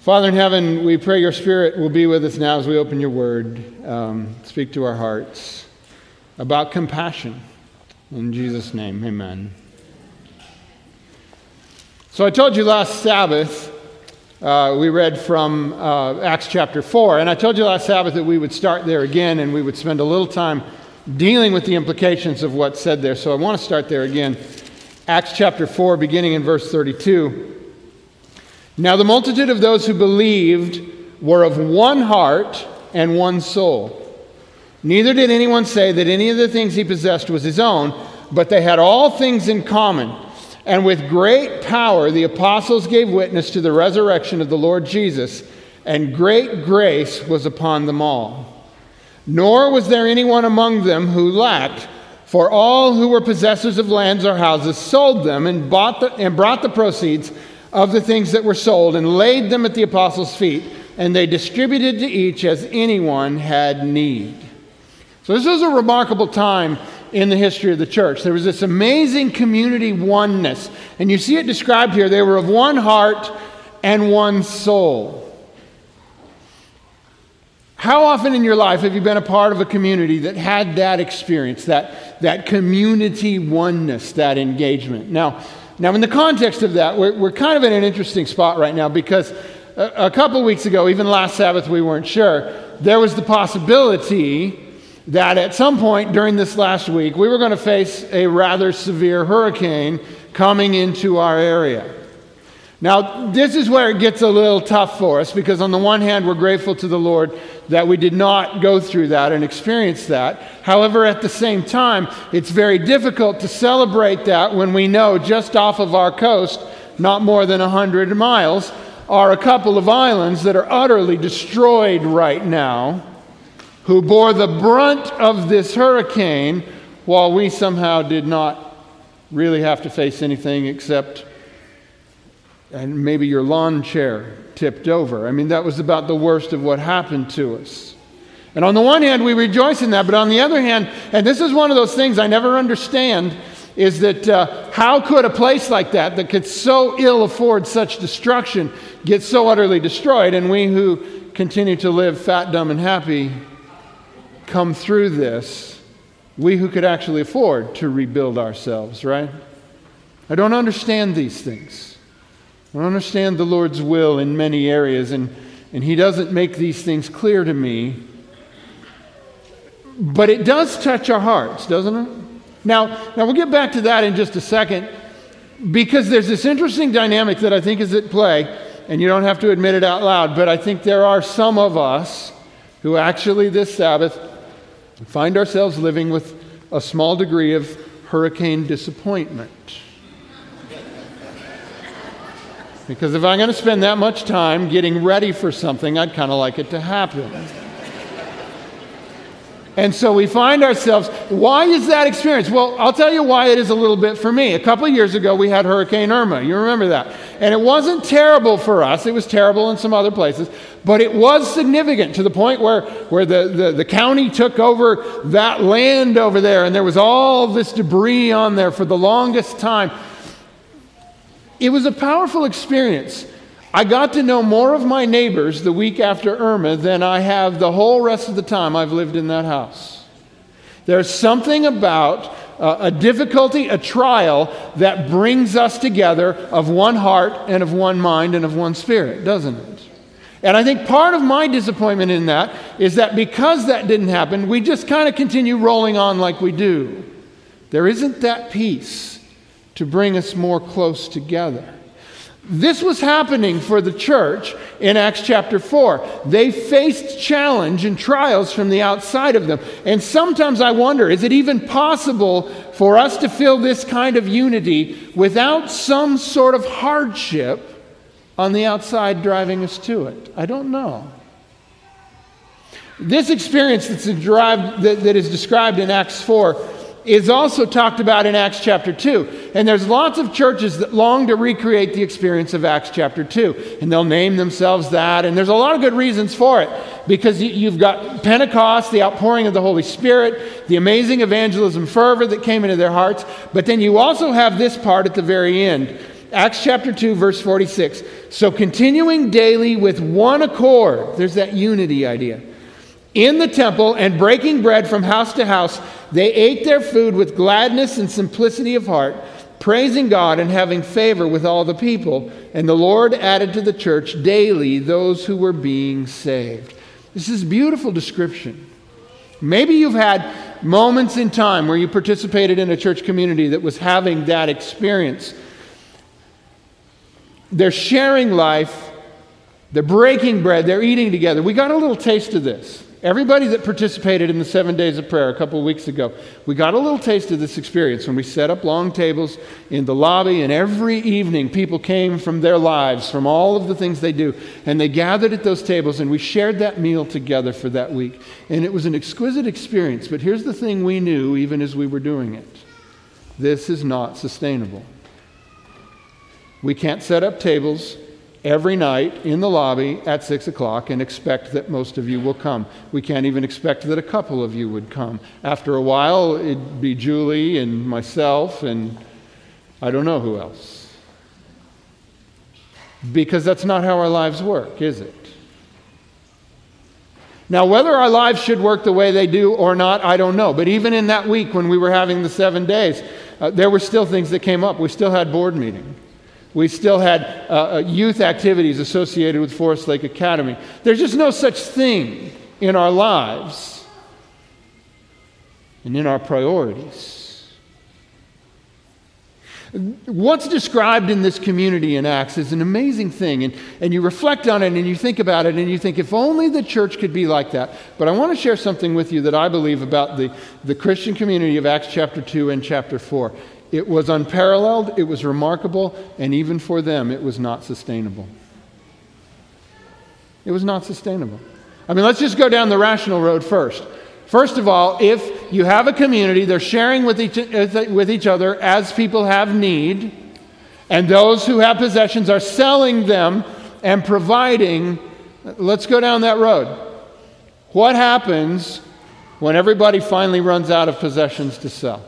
Father in heaven, we pray your Spirit will be with us now as we open your word. Um, speak to our hearts about compassion. In Jesus' name, amen. So I told you last Sabbath, uh, we read from uh, Acts chapter 4, and I told you last Sabbath that we would start there again and we would spend a little time dealing with the implications of what's said there. So I want to start there again. Acts chapter 4, beginning in verse 32. Now, the multitude of those who believed were of one heart and one soul. Neither did anyone say that any of the things he possessed was his own, but they had all things in common. And with great power, the apostles gave witness to the resurrection of the Lord Jesus, and great grace was upon them all. Nor was there anyone among them who lacked, for all who were possessors of lands or houses sold them and, bought the, and brought the proceeds of the things that were sold and laid them at the apostles' feet, and they distributed to each as anyone had need. So, this was a remarkable time in the history of the church. There was this amazing community oneness, and you see it described here. They were of one heart and one soul. How often in your life have you been a part of a community that had that experience, that, that community oneness, that engagement? Now, now, in the context of that, we're, we're kind of in an interesting spot right now because a, a couple weeks ago, even last Sabbath, we weren't sure. There was the possibility that at some point during this last week, we were going to face a rather severe hurricane coming into our area. Now, this is where it gets a little tough for us because, on the one hand, we're grateful to the Lord that we did not go through that and experience that. However, at the same time, it's very difficult to celebrate that when we know just off of our coast, not more than 100 miles, are a couple of islands that are utterly destroyed right now, who bore the brunt of this hurricane while we somehow did not really have to face anything except and maybe your lawn chair tipped over. I mean, that was about the worst of what happened to us. And on the one hand, we rejoice in that, but on the other hand, and this is one of those things I never understand, is that uh, how could a place like that, that could so ill afford such destruction, get so utterly destroyed? And we who continue to live fat, dumb, and happy come through this, we who could actually afford to rebuild ourselves, right? I don't understand these things. I understand the Lord's will in many areas, and, and He doesn't make these things clear to me. But it does touch our hearts, doesn't it? Now, now we'll get back to that in just a second, because there's this interesting dynamic that I think is at play, and you don't have to admit it out loud, but I think there are some of us who actually this Sabbath find ourselves living with a small degree of hurricane disappointment. Because if I'm going to spend that much time getting ready for something, I'd kind of like it to happen. And so we find ourselves, why is that experience? Well, I'll tell you why it is a little bit for me. A couple of years ago, we had Hurricane Irma. You remember that? And it wasn't terrible for us. It was terrible in some other places, but it was significant to the point where, where the, the, the county took over that land over there, and there was all this debris on there for the longest time. It was a powerful experience. I got to know more of my neighbors the week after Irma than I have the whole rest of the time I've lived in that house. There's something about uh, a difficulty, a trial that brings us together of one heart and of one mind and of one spirit, doesn't it? And I think part of my disappointment in that is that because that didn't happen, we just kind of continue rolling on like we do. There isn't that peace to bring us more close together. This was happening for the church in Acts chapter 4. They faced challenge and trials from the outside of them. And sometimes I wonder is it even possible for us to feel this kind of unity without some sort of hardship on the outside driving us to it? I don't know. This experience that's derived, that, that is described in Acts 4 is also talked about in Acts chapter 2. And there's lots of churches that long to recreate the experience of Acts chapter 2. And they'll name themselves that. And there's a lot of good reasons for it. Because you've got Pentecost, the outpouring of the Holy Spirit, the amazing evangelism fervor that came into their hearts. But then you also have this part at the very end Acts chapter 2, verse 46. So continuing daily with one accord, there's that unity idea. In the temple and breaking bread from house to house, they ate their food with gladness and simplicity of heart, praising God and having favor with all the people. And the Lord added to the church daily those who were being saved. This is a beautiful description. Maybe you've had moments in time where you participated in a church community that was having that experience. They're sharing life, they're breaking bread, they're eating together. We got a little taste of this. Everybody that participated in the seven days of prayer a couple of weeks ago, we got a little taste of this experience when we set up long tables in the lobby, and every evening people came from their lives, from all of the things they do, and they gathered at those tables, and we shared that meal together for that week. And it was an exquisite experience. But here's the thing we knew even as we were doing it this is not sustainable. We can't set up tables every night in the lobby at 6 o'clock and expect that most of you will come. We can't even expect that a couple of you would come. After a while, it'd be Julie and myself, and I don't know who else. Because that's not how our lives work, is it? Now, whether our lives should work the way they do or not, I don't know. But even in that week when we were having the seven days, uh, there were still things that came up. We still had board meeting. We still had uh, uh, youth activities associated with Forest Lake Academy. There's just no such thing in our lives and in our priorities. What's described in this community in Acts is an amazing thing, and, and you reflect on it and you think about it and you think, if only the church could be like that. But I want to share something with you that I believe about the, the Christian community of Acts chapter 2 and chapter 4. It was unparalleled, it was remarkable, and even for them, it was not sustainable. It was not sustainable. I mean, let's just go down the rational road first. First of all, if you have a community, they're sharing with each, with each other as people have need, and those who have possessions are selling them and providing. Let's go down that road. What happens when everybody finally runs out of possessions to sell?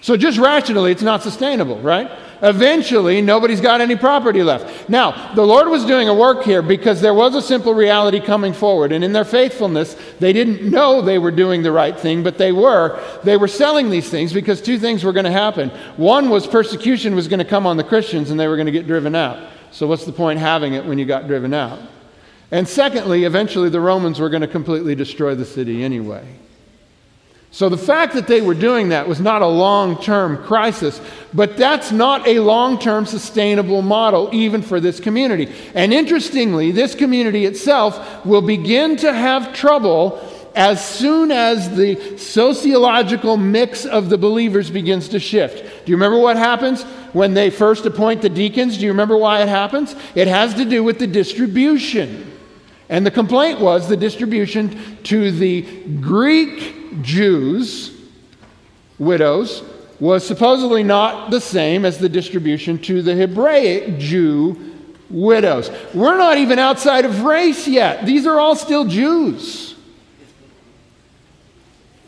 So, just rationally, it's not sustainable, right? Eventually, nobody's got any property left. Now, the Lord was doing a work here because there was a simple reality coming forward. And in their faithfulness, they didn't know they were doing the right thing, but they were. They were selling these things because two things were going to happen. One was persecution was going to come on the Christians and they were going to get driven out. So, what's the point having it when you got driven out? And secondly, eventually the Romans were going to completely destroy the city anyway. So the fact that they were doing that was not a long term crisis, but that's not a long term sustainable model, even for this community. And interestingly, this community itself will begin to have trouble as soon as the sociological mix of the believers begins to shift. Do you remember what happens when they first appoint the deacons? Do you remember why it happens? It has to do with the distribution. And the complaint was the distribution to the Greek Jews, widows, was supposedly not the same as the distribution to the Hebraic Jew widows. We're not even outside of race yet. These are all still Jews.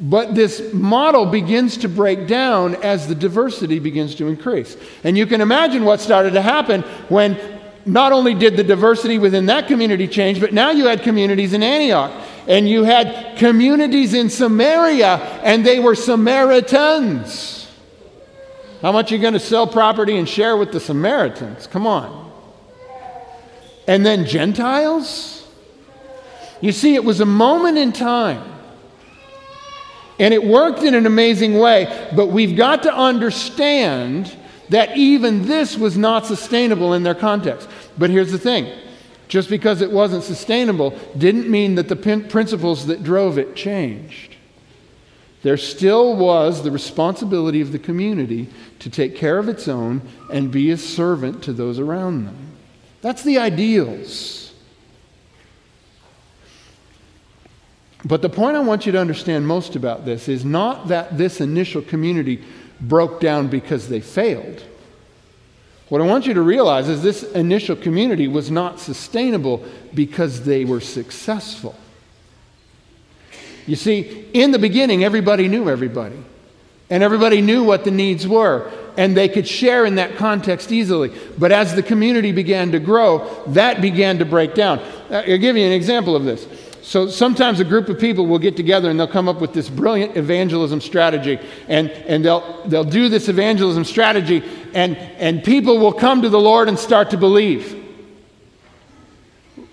But this model begins to break down as the diversity begins to increase. And you can imagine what started to happen when not only did the diversity within that community change, but now you had communities in Antioch and you had communities in Samaria, and they were Samaritans. How much are you going to sell property and share with the Samaritans? Come on. And then Gentiles? You see, it was a moment in time. And it worked in an amazing way, but we've got to understand that even this was not sustainable in their context. But here's the thing just because it wasn't sustainable didn't mean that the principles that drove it changed. There still was the responsibility of the community to take care of its own and be a servant to those around them. That's the ideals. But the point I want you to understand most about this is not that this initial community broke down because they failed. What I want you to realize is this initial community was not sustainable because they were successful. You see, in the beginning, everybody knew everybody, and everybody knew what the needs were. and they could share in that context easily. But as the community began to grow, that began to break down. Uh, I'll give you an example of this. So sometimes a group of people will get together and they'll come up with this brilliant evangelism strategy. And, and they'll, they'll do this evangelism strategy, and, and people will come to the Lord and start to believe.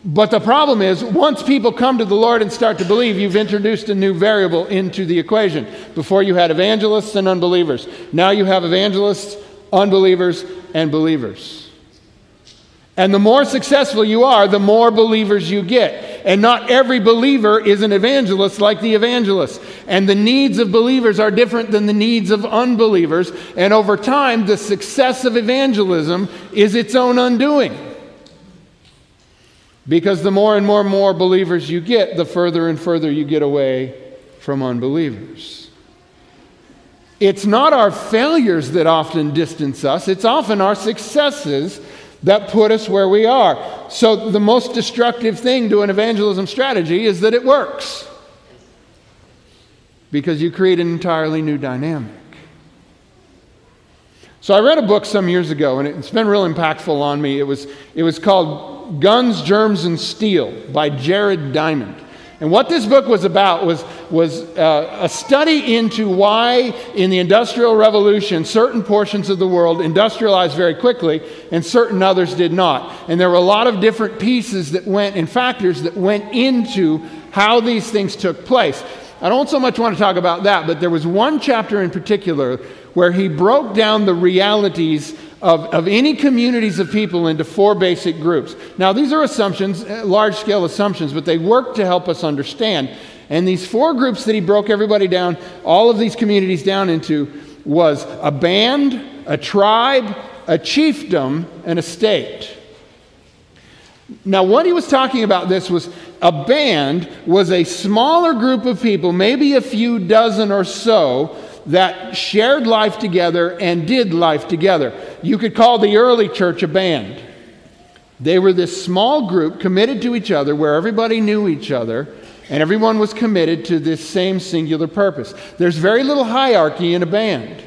But the problem is, once people come to the Lord and start to believe, you've introduced a new variable into the equation. Before you had evangelists and unbelievers. Now you have evangelists, unbelievers, and believers. And the more successful you are, the more believers you get. And not every believer is an evangelist like the evangelist. And the needs of believers are different than the needs of unbelievers. And over time, the success of evangelism is its own undoing. Because the more and more and more believers you get, the further and further you get away from unbelievers. It's not our failures that often distance us, it's often our successes that put us where we are. So, the most destructive thing to an evangelism strategy is that it works because you create an entirely new dynamic. So, I read a book some years ago, and it's been real impactful on me. It was, it was called Guns, Germs, and Steel by Jared Diamond. And what this book was about was, was uh, a study into why, in the Industrial Revolution, certain portions of the world industrialized very quickly and certain others did not. And there were a lot of different pieces that went and factors that went into how these things took place. I don't so much want to talk about that, but there was one chapter in particular where he broke down the realities of, of any communities of people into four basic groups. Now, these are assumptions, uh, large scale assumptions, but they work to help us understand. And these four groups that he broke everybody down, all of these communities down into, was a band, a tribe, a chiefdom, and a state. Now, what he was talking about this was a band was a smaller group of people, maybe a few dozen or so, that shared life together and did life together. You could call the early church a band. They were this small group committed to each other where everybody knew each other and everyone was committed to this same singular purpose. There's very little hierarchy in a band.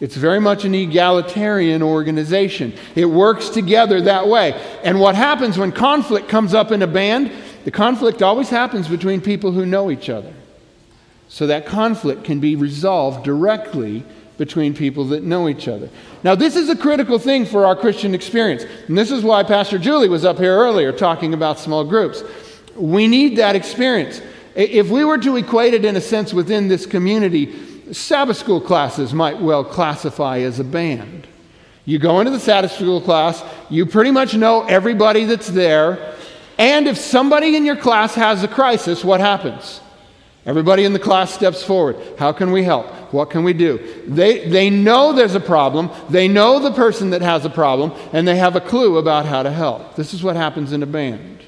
It's very much an egalitarian organization. It works together that way. And what happens when conflict comes up in a band? The conflict always happens between people who know each other. So that conflict can be resolved directly between people that know each other. Now, this is a critical thing for our Christian experience. And this is why Pastor Julie was up here earlier talking about small groups. We need that experience. If we were to equate it in a sense within this community, Sabbath school classes might well classify as a band. You go into the Sabbath school class, you pretty much know everybody that's there, and if somebody in your class has a crisis, what happens? Everybody in the class steps forward. How can we help? What can we do? They, they know there's a problem. They know the person that has a problem, and they have a clue about how to help. This is what happens in a band.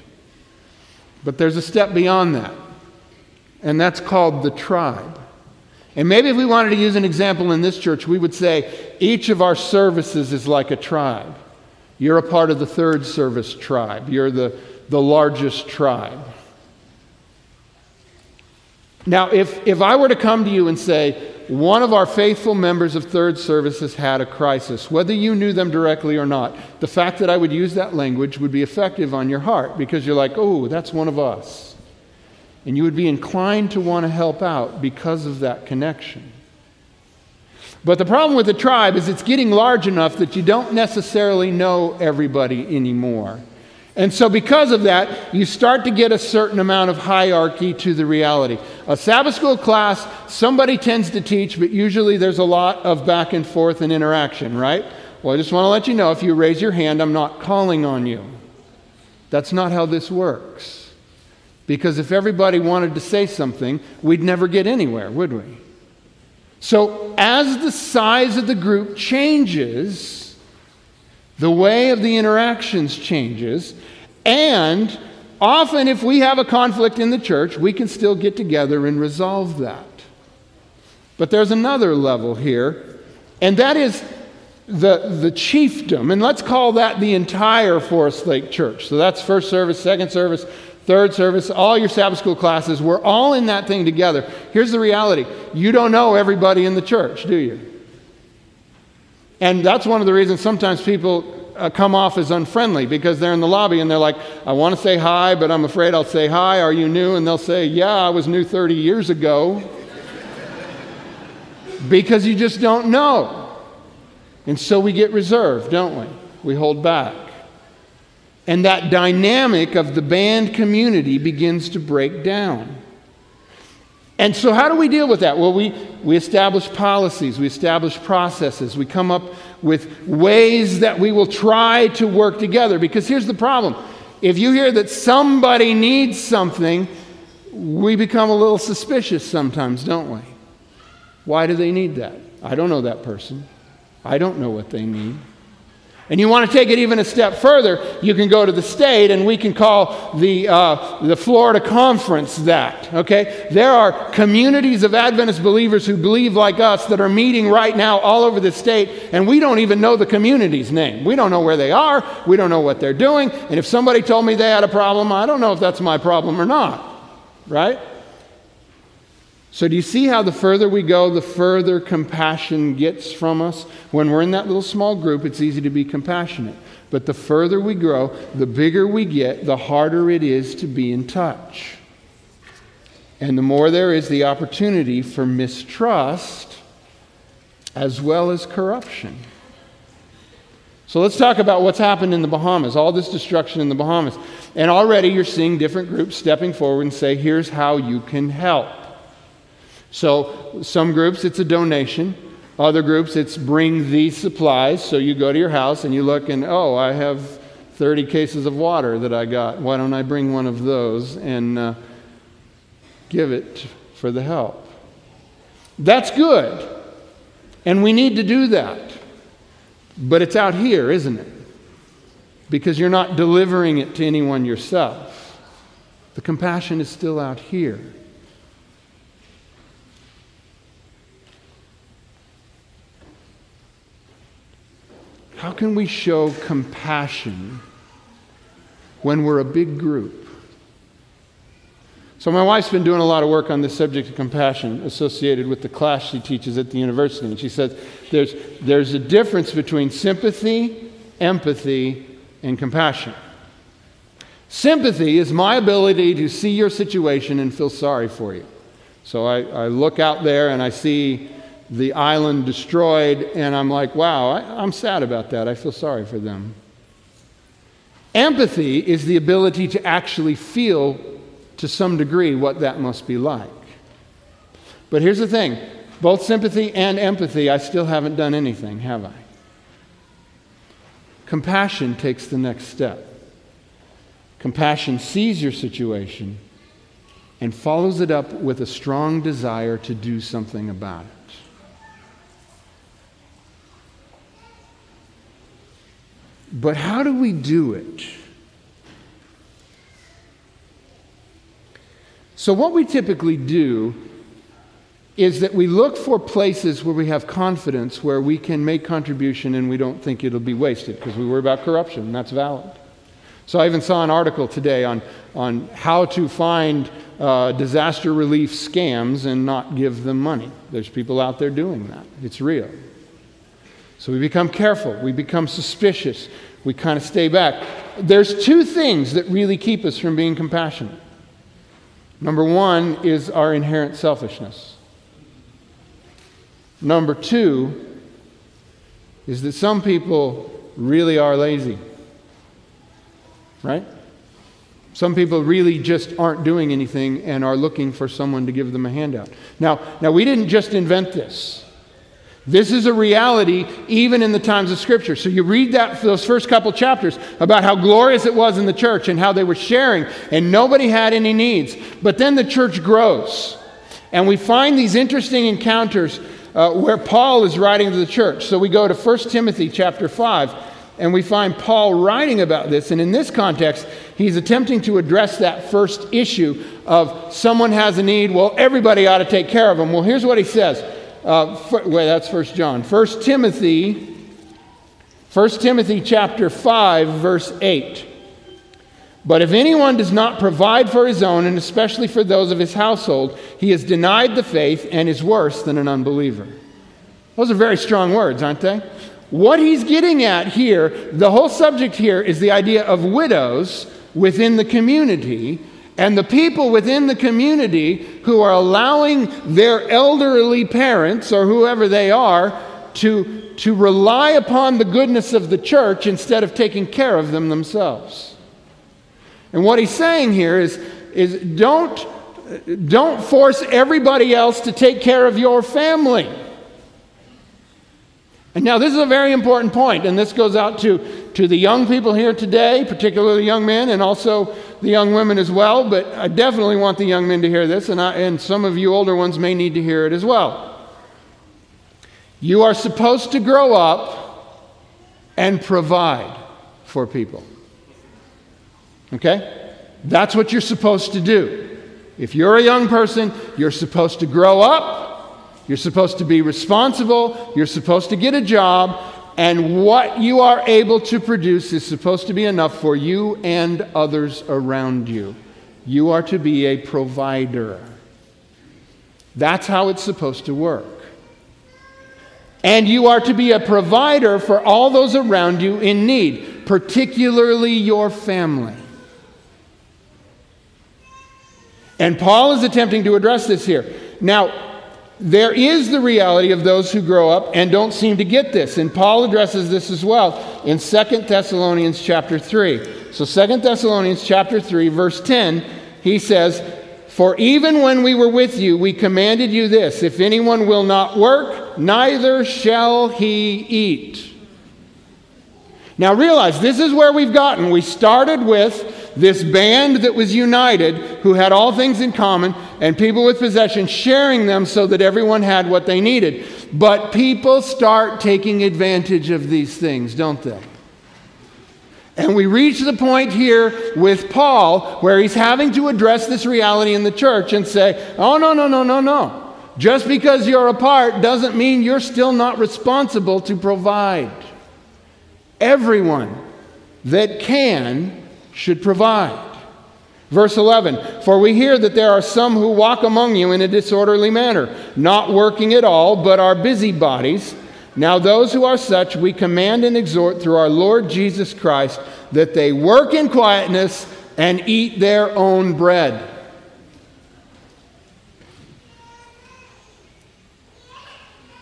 But there's a step beyond that, and that's called the tribe. And maybe if we wanted to use an example in this church, we would say each of our services is like a tribe. You're a part of the third service tribe, you're the, the largest tribe. Now, if, if I were to come to you and say, one of our faithful members of third service has had a crisis, whether you knew them directly or not, the fact that I would use that language would be effective on your heart because you're like, oh, that's one of us. And you would be inclined to want to help out because of that connection. But the problem with the tribe is it's getting large enough that you don't necessarily know everybody anymore. And so, because of that, you start to get a certain amount of hierarchy to the reality. A Sabbath school class, somebody tends to teach, but usually there's a lot of back and forth and interaction, right? Well, I just want to let you know if you raise your hand, I'm not calling on you. That's not how this works. Because if everybody wanted to say something, we'd never get anywhere, would we? So, as the size of the group changes, the way of the interactions changes, and often, if we have a conflict in the church, we can still get together and resolve that. But there's another level here, and that is the, the chiefdom. And let's call that the entire Forest Lake Church. So that's first service, second service, third service, all your Sabbath school classes. We're all in that thing together. Here's the reality you don't know everybody in the church, do you? And that's one of the reasons sometimes people uh, come off as unfriendly because they're in the lobby and they're like, I want to say hi, but I'm afraid I'll say hi. Are you new? And they'll say, Yeah, I was new 30 years ago. because you just don't know. And so we get reserved, don't we? We hold back. And that dynamic of the band community begins to break down. And so, how do we deal with that? Well, we, we establish policies, we establish processes, we come up with ways that we will try to work together. Because here's the problem if you hear that somebody needs something, we become a little suspicious sometimes, don't we? Why do they need that? I don't know that person. I don't know what they need. And you want to take it even a step further, you can go to the state and we can call the, uh, the Florida Conference that. Okay? There are communities of Adventist believers who believe like us that are meeting right now all over the state, and we don't even know the community's name. We don't know where they are, we don't know what they're doing, and if somebody told me they had a problem, I don't know if that's my problem or not. Right? So, do you see how the further we go, the further compassion gets from us? When we're in that little small group, it's easy to be compassionate. But the further we grow, the bigger we get, the harder it is to be in touch. And the more there is the opportunity for mistrust as well as corruption. So let's talk about what's happened in the Bahamas, all this destruction in the Bahamas. And already you're seeing different groups stepping forward and say, here's how you can help. So, some groups it's a donation. Other groups it's bring these supplies. So, you go to your house and you look and, oh, I have 30 cases of water that I got. Why don't I bring one of those and uh, give it for the help? That's good. And we need to do that. But it's out here, isn't it? Because you're not delivering it to anyone yourself. The compassion is still out here. How can we show compassion when we're a big group? So, my wife's been doing a lot of work on this subject of compassion associated with the class she teaches at the university. And she says there's, there's a difference between sympathy, empathy, and compassion. Sympathy is my ability to see your situation and feel sorry for you. So, I, I look out there and I see the island destroyed, and I'm like, wow, I, am sad about that. I feel sorry for them. Empathy is the ability to actually feel to some degree what that must be like. But here's the thing both sympathy and empathy, I still haven't done anything, have I? Compassion takes the next step. Compassion sees your situation and follows it up with a strong desire to do something about it. But how do we do it? So, what we typically do is that we look for places where we have confidence, where we can make contribution and we don't think it'll be wasted because we worry about corruption, and that's valid. So, I even saw an article today on, on how to find uh, disaster relief scams and not give them money. There's people out there doing that, it's real. So we become careful, we become suspicious, we kind of stay back. There's two things that really keep us from being compassionate. Number one is our inherent selfishness. Number two is that some people really are lazy. Right? Some people really just aren't doing anything and are looking for someone to give them a handout. Now, now we didn't just invent this. This is a reality even in the times of Scripture. So you read that those first couple chapters about how glorious it was in the church and how they were sharing and nobody had any needs. But then the church grows. And we find these interesting encounters uh, where Paul is writing to the church. So we go to 1 Timothy chapter 5 and we find Paul writing about this. And in this context, he's attempting to address that first issue of someone has a need, well, everybody ought to take care of them. Well, here's what he says. Uh, for, wait, that's First John. First Timothy, First Timothy chapter 5, verse 8. But if anyone does not provide for his own, and especially for those of his household, he has denied the faith and is worse than an unbeliever. Those are very strong words, aren't they? what he's getting at here, the whole subject here is the idea of widows within the community and the people within the community who are allowing their elderly parents or whoever they are to, to rely upon the goodness of the church instead of taking care of them themselves. And what he's saying here is, is don't, don't force everybody else to take care of your family. And now, this is a very important point, and this goes out to, to the young people here today, particularly young men, and also the young women as well. But I definitely want the young men to hear this, and, I, and some of you older ones may need to hear it as well. You are supposed to grow up and provide for people. Okay? That's what you're supposed to do. If you're a young person, you're supposed to grow up you're supposed to be responsible. You're supposed to get a job. And what you are able to produce is supposed to be enough for you and others around you. You are to be a provider. That's how it's supposed to work. And you are to be a provider for all those around you in need, particularly your family. And Paul is attempting to address this here. Now, there is the reality of those who grow up and don't seem to get this. And Paul addresses this as well in 2 Thessalonians chapter 3. So 2 Thessalonians chapter 3 verse 10, he says, "For even when we were with you, we commanded you this, if anyone will not work, neither shall he eat." Now realize this is where we've gotten. We started with this band that was united, who had all things in common, and people with possessions sharing them so that everyone had what they needed. But people start taking advantage of these things, don't they? And we reach the point here with Paul where he's having to address this reality in the church and say, oh, no, no, no, no, no. Just because you're apart doesn't mean you're still not responsible to provide. Everyone that can should provide. Verse 11 For we hear that there are some who walk among you in a disorderly manner, not working at all, but are busybodies. Now, those who are such, we command and exhort through our Lord Jesus Christ that they work in quietness and eat their own bread.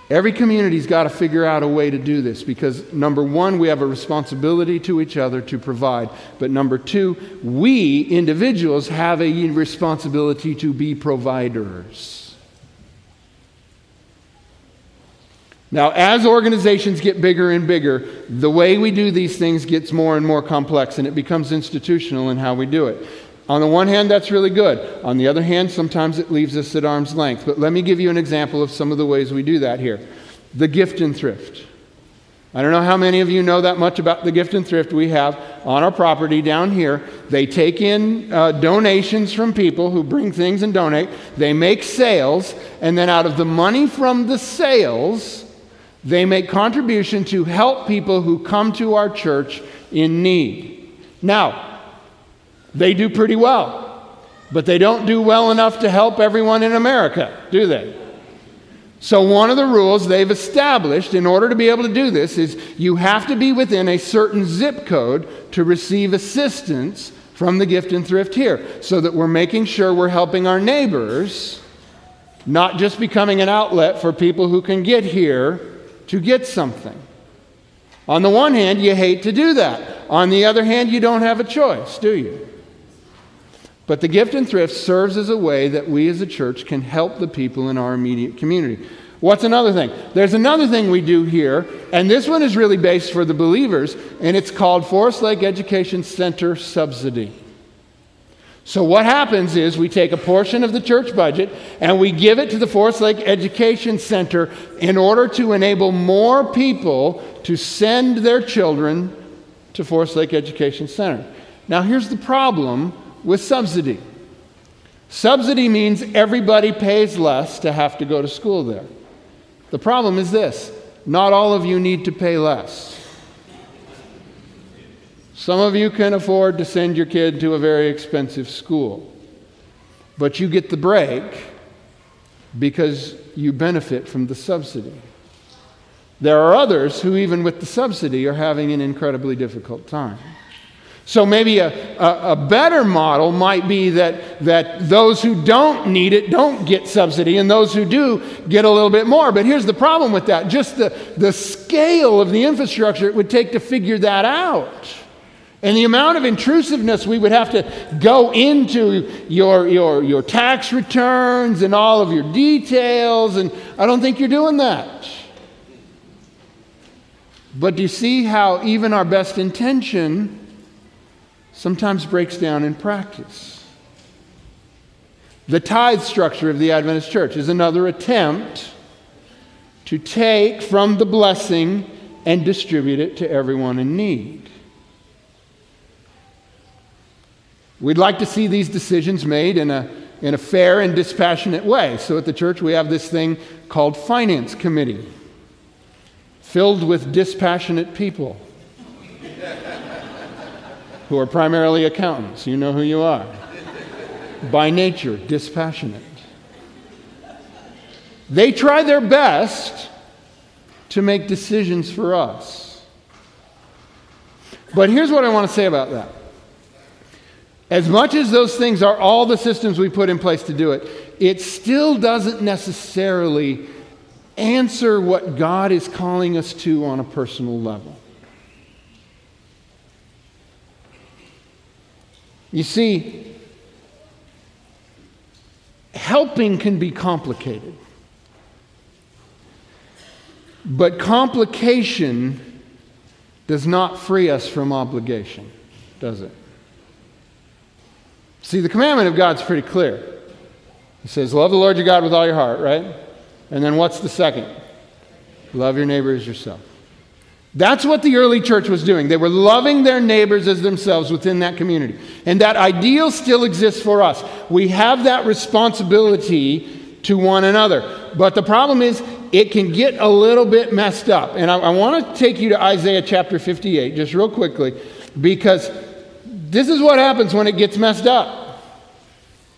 Every community's got to figure out a way to do this because number one, we have a responsibility to each other to provide. But number two, we individuals have a responsibility to be providers. Now, as organizations get bigger and bigger, the way we do these things gets more and more complex and it becomes institutional in how we do it. On the one hand, that's really good. On the other hand, sometimes it leaves us at arm's length. But let me give you an example of some of the ways we do that here. The gift and thrift. I don't know how many of you know that much about the gift and thrift we have on our property down here. They take in uh, donations from people who bring things and donate. They make sales, and then out of the money from the sales, they make contribution to help people who come to our church in need. Now, they do pretty well, but they don't do well enough to help everyone in America, do they? So, one of the rules they've established in order to be able to do this is you have to be within a certain zip code to receive assistance from the gift and thrift here, so that we're making sure we're helping our neighbors, not just becoming an outlet for people who can get here to get something. On the one hand, you hate to do that. On the other hand, you don't have a choice, do you? But the gift and thrift serves as a way that we as a church can help the people in our immediate community. What's another thing? There's another thing we do here, and this one is really based for the believers, and it's called Forest Lake Education Center Subsidy. So, what happens is we take a portion of the church budget and we give it to the Forest Lake Education Center in order to enable more people to send their children to Forest Lake Education Center. Now, here's the problem with subsidy. Subsidy means everybody pays less to have to go to school there. The problem is this not all of you need to pay less. Some of you can afford to send your kid to a very expensive school, but you get the break because you benefit from the subsidy. There are others who, even with the subsidy, are having an incredibly difficult time. So maybe a, a, a, better model might be that, that those who don't need it don't get subsidy, and those who do get a little bit more. But here's the problem with that just the, the scale of the infrastructure it would take to figure that out. And the amount of intrusiveness we would have to go into your, your, your tax returns and all of your details, and I don't think you're doing that. But do you see how even our best intention sometimes breaks down in practice. The tithe structure of the Adventist church is another attempt to take from the blessing and distribute it to everyone in need. We'd like to see these decisions made in a, in a fair and dispassionate way. So at the church, we have this thing called Finance Committee, filled with dispassionate people who are primarily accountants. You know who you are. By nature, dispassionate. They try their best to make decisions for us. But here's what I want to say about that. As much as those things are all the systems we put in place to do it, it still doesn't necessarily answer what God is calling us to on a personal level. You see, helping can be complicated. But complication does not free us from obligation, does it? See, the commandment of God's pretty clear. He says, Love the Lord your God with all your heart, right? And then what's the second? Love your neighbor as yourself. That's what the early church was doing. They were loving their neighbors as themselves within that community. And that ideal still exists for us. We have that responsibility to one another. But the problem is, it can get a little bit messed up. And I, I want to take you to Isaiah chapter 58, just real quickly, because this is what happens when it gets messed up.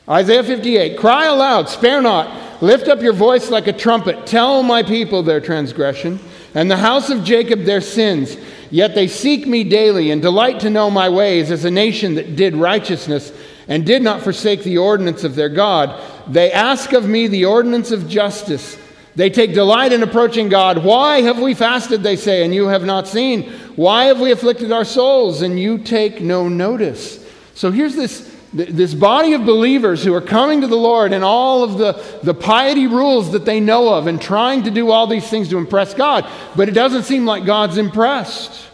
Isaiah 58 Cry aloud, spare not, lift up your voice like a trumpet, tell my people their transgression and the house of Jacob their sins. Yet they seek me daily and delight to know my ways as a nation that did righteousness and did not forsake the ordinance of their God. They ask of me the ordinance of justice. They take delight in approaching God. Why have we fasted, they say, and you have not seen? Why have we afflicted our souls, and you take no notice? So here's this this body of believers who are coming to the Lord and all of the, the piety rules that they know of and trying to do all these things to impress God, but it doesn't seem like God's impressed.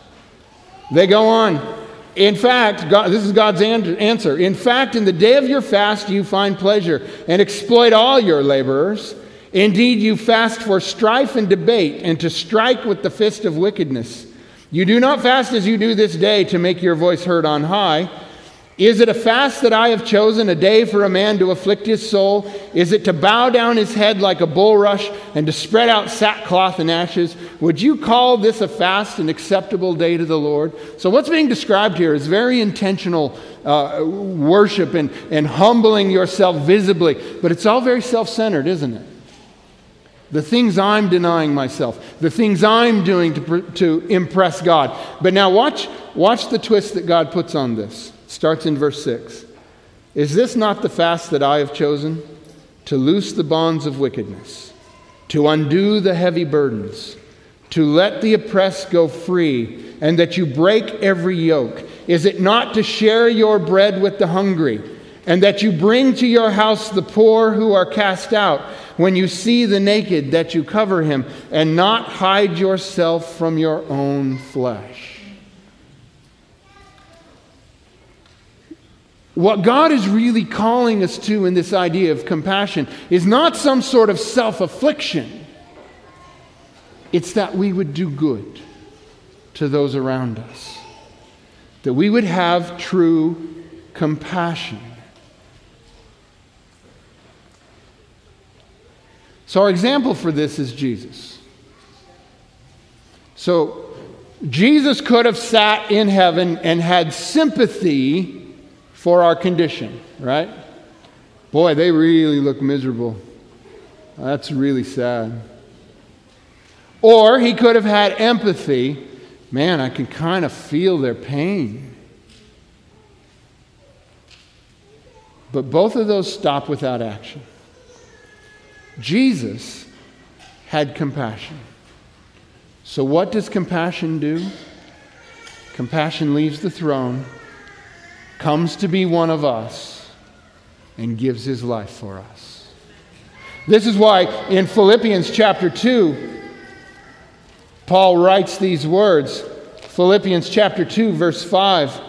They go on. In fact, God, this is God's answer. In fact, in the day of your fast, you find pleasure and exploit all your laborers. Indeed, you fast for strife and debate and to strike with the fist of wickedness. You do not fast as you do this day to make your voice heard on high. Is it a fast that I have chosen, a day for a man to afflict his soul? Is it to bow down his head like a bulrush and to spread out sackcloth and ashes? Would you call this a fast, an acceptable day to the Lord? So, what's being described here is very intentional uh, worship and, and humbling yourself visibly, but it's all very self centered, isn't it? The things I'm denying myself, the things I'm doing to, to impress God. But now, watch, watch the twist that God puts on this starts in verse 6. Is this not the fast that I have chosen? To loose the bonds of wickedness, to undo the heavy burdens, to let the oppressed go free, and that you break every yoke? Is it not to share your bread with the hungry, and that you bring to your house the poor who are cast out? When you see the naked, that you cover him, and not hide yourself from your own flesh? What God is really calling us to in this idea of compassion is not some sort of self affliction, it's that we would do good to those around us, that we would have true compassion. So, our example for this is Jesus. So, Jesus could have sat in heaven and had sympathy for our condition, right? Boy, they really look miserable. That's really sad. Or he could have had empathy. Man, I can kind of feel their pain. But both of those stop without action. Jesus had compassion. So, what does compassion do? Compassion leaves the throne, comes to be one of us, and gives his life for us. This is why in Philippians chapter 2, Paul writes these words Philippians chapter 2, verse 5.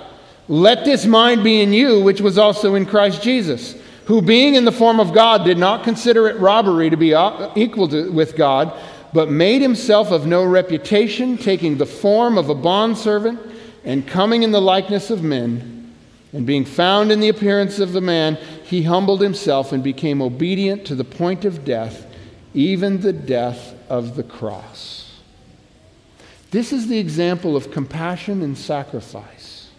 Let this mind be in you, which was also in Christ Jesus, who being in the form of God did not consider it robbery to be uh, equal to, with God, but made himself of no reputation, taking the form of a bondservant and coming in the likeness of men. And being found in the appearance of a man, he humbled himself and became obedient to the point of death, even the death of the cross. This is the example of compassion and sacrifice.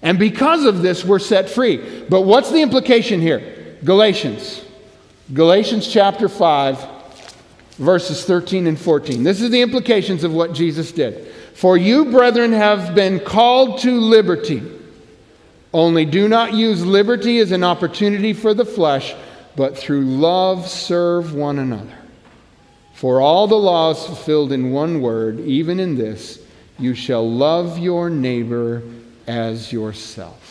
And because of this, we're set free. But what's the implication here? Galatians. Galatians chapter 5, verses 13 and 14. This is the implications of what Jesus did. For you, brethren, have been called to liberty. Only do not use liberty as an opportunity for the flesh, but through love serve one another. For all the law is fulfilled in one word, even in this you shall love your neighbor as yourself.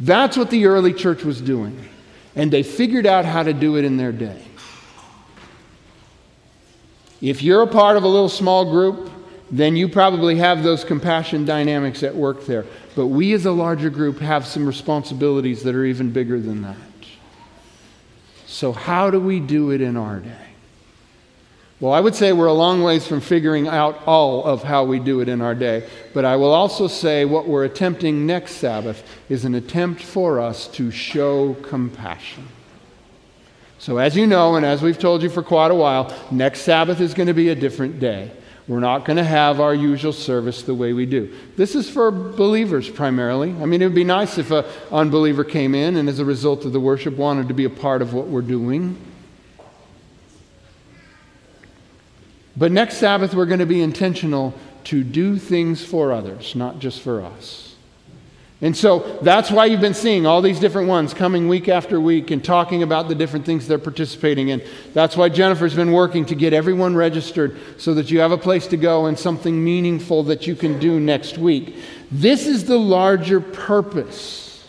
That's what the early church was doing. And they figured out how to do it in their day. If you're a part of a little small group, then you probably have those compassion dynamics at work there. But we as a larger group have some responsibilities that are even bigger than that. So, how do we do it in our day? Well, I would say we're a long ways from figuring out all of how we do it in our day. But I will also say what we're attempting next Sabbath is an attempt for us to show compassion. So, as you know, and as we've told you for quite a while, next Sabbath is going to be a different day. We're not going to have our usual service the way we do. This is for believers primarily. I mean, it would be nice if an unbeliever came in and, as a result of the worship, wanted to be a part of what we're doing. But next Sabbath, we're going to be intentional to do things for others, not just for us. And so that's why you've been seeing all these different ones coming week after week and talking about the different things they're participating in. That's why Jennifer's been working to get everyone registered so that you have a place to go and something meaningful that you can do next week. This is the larger purpose.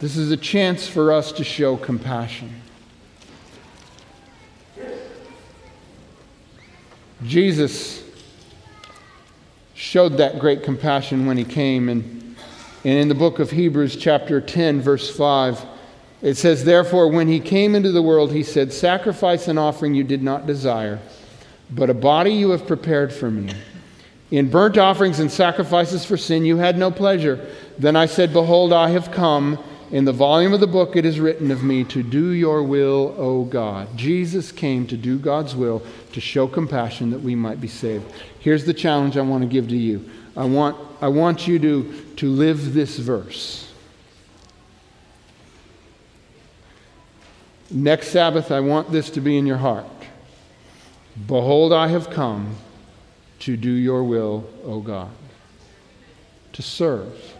This is a chance for us to show compassion. Jesus showed that great compassion when he came. And, and in the book of Hebrews, chapter 10, verse 5, it says, Therefore, when he came into the world, he said, Sacrifice and offering you did not desire, but a body you have prepared for me. In burnt offerings and sacrifices for sin you had no pleasure. Then I said, Behold, I have come. In the volume of the book it is written of me to do your will, O God. Jesus came to do God's will, to show compassion that we might be saved. Here's the challenge I want to give to you. I want, I want you to, to live this verse. Next Sabbath, I want this to be in your heart. Behold, I have come to do your will, O God. To serve,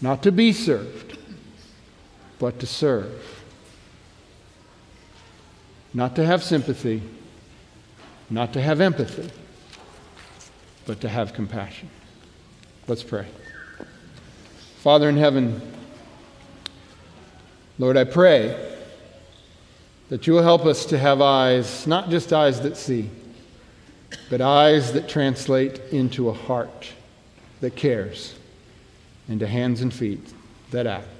not to be served but to serve. Not to have sympathy, not to have empathy, but to have compassion. Let's pray. Father in heaven, Lord, I pray that you will help us to have eyes, not just eyes that see, but eyes that translate into a heart that cares, into hands and feet that act.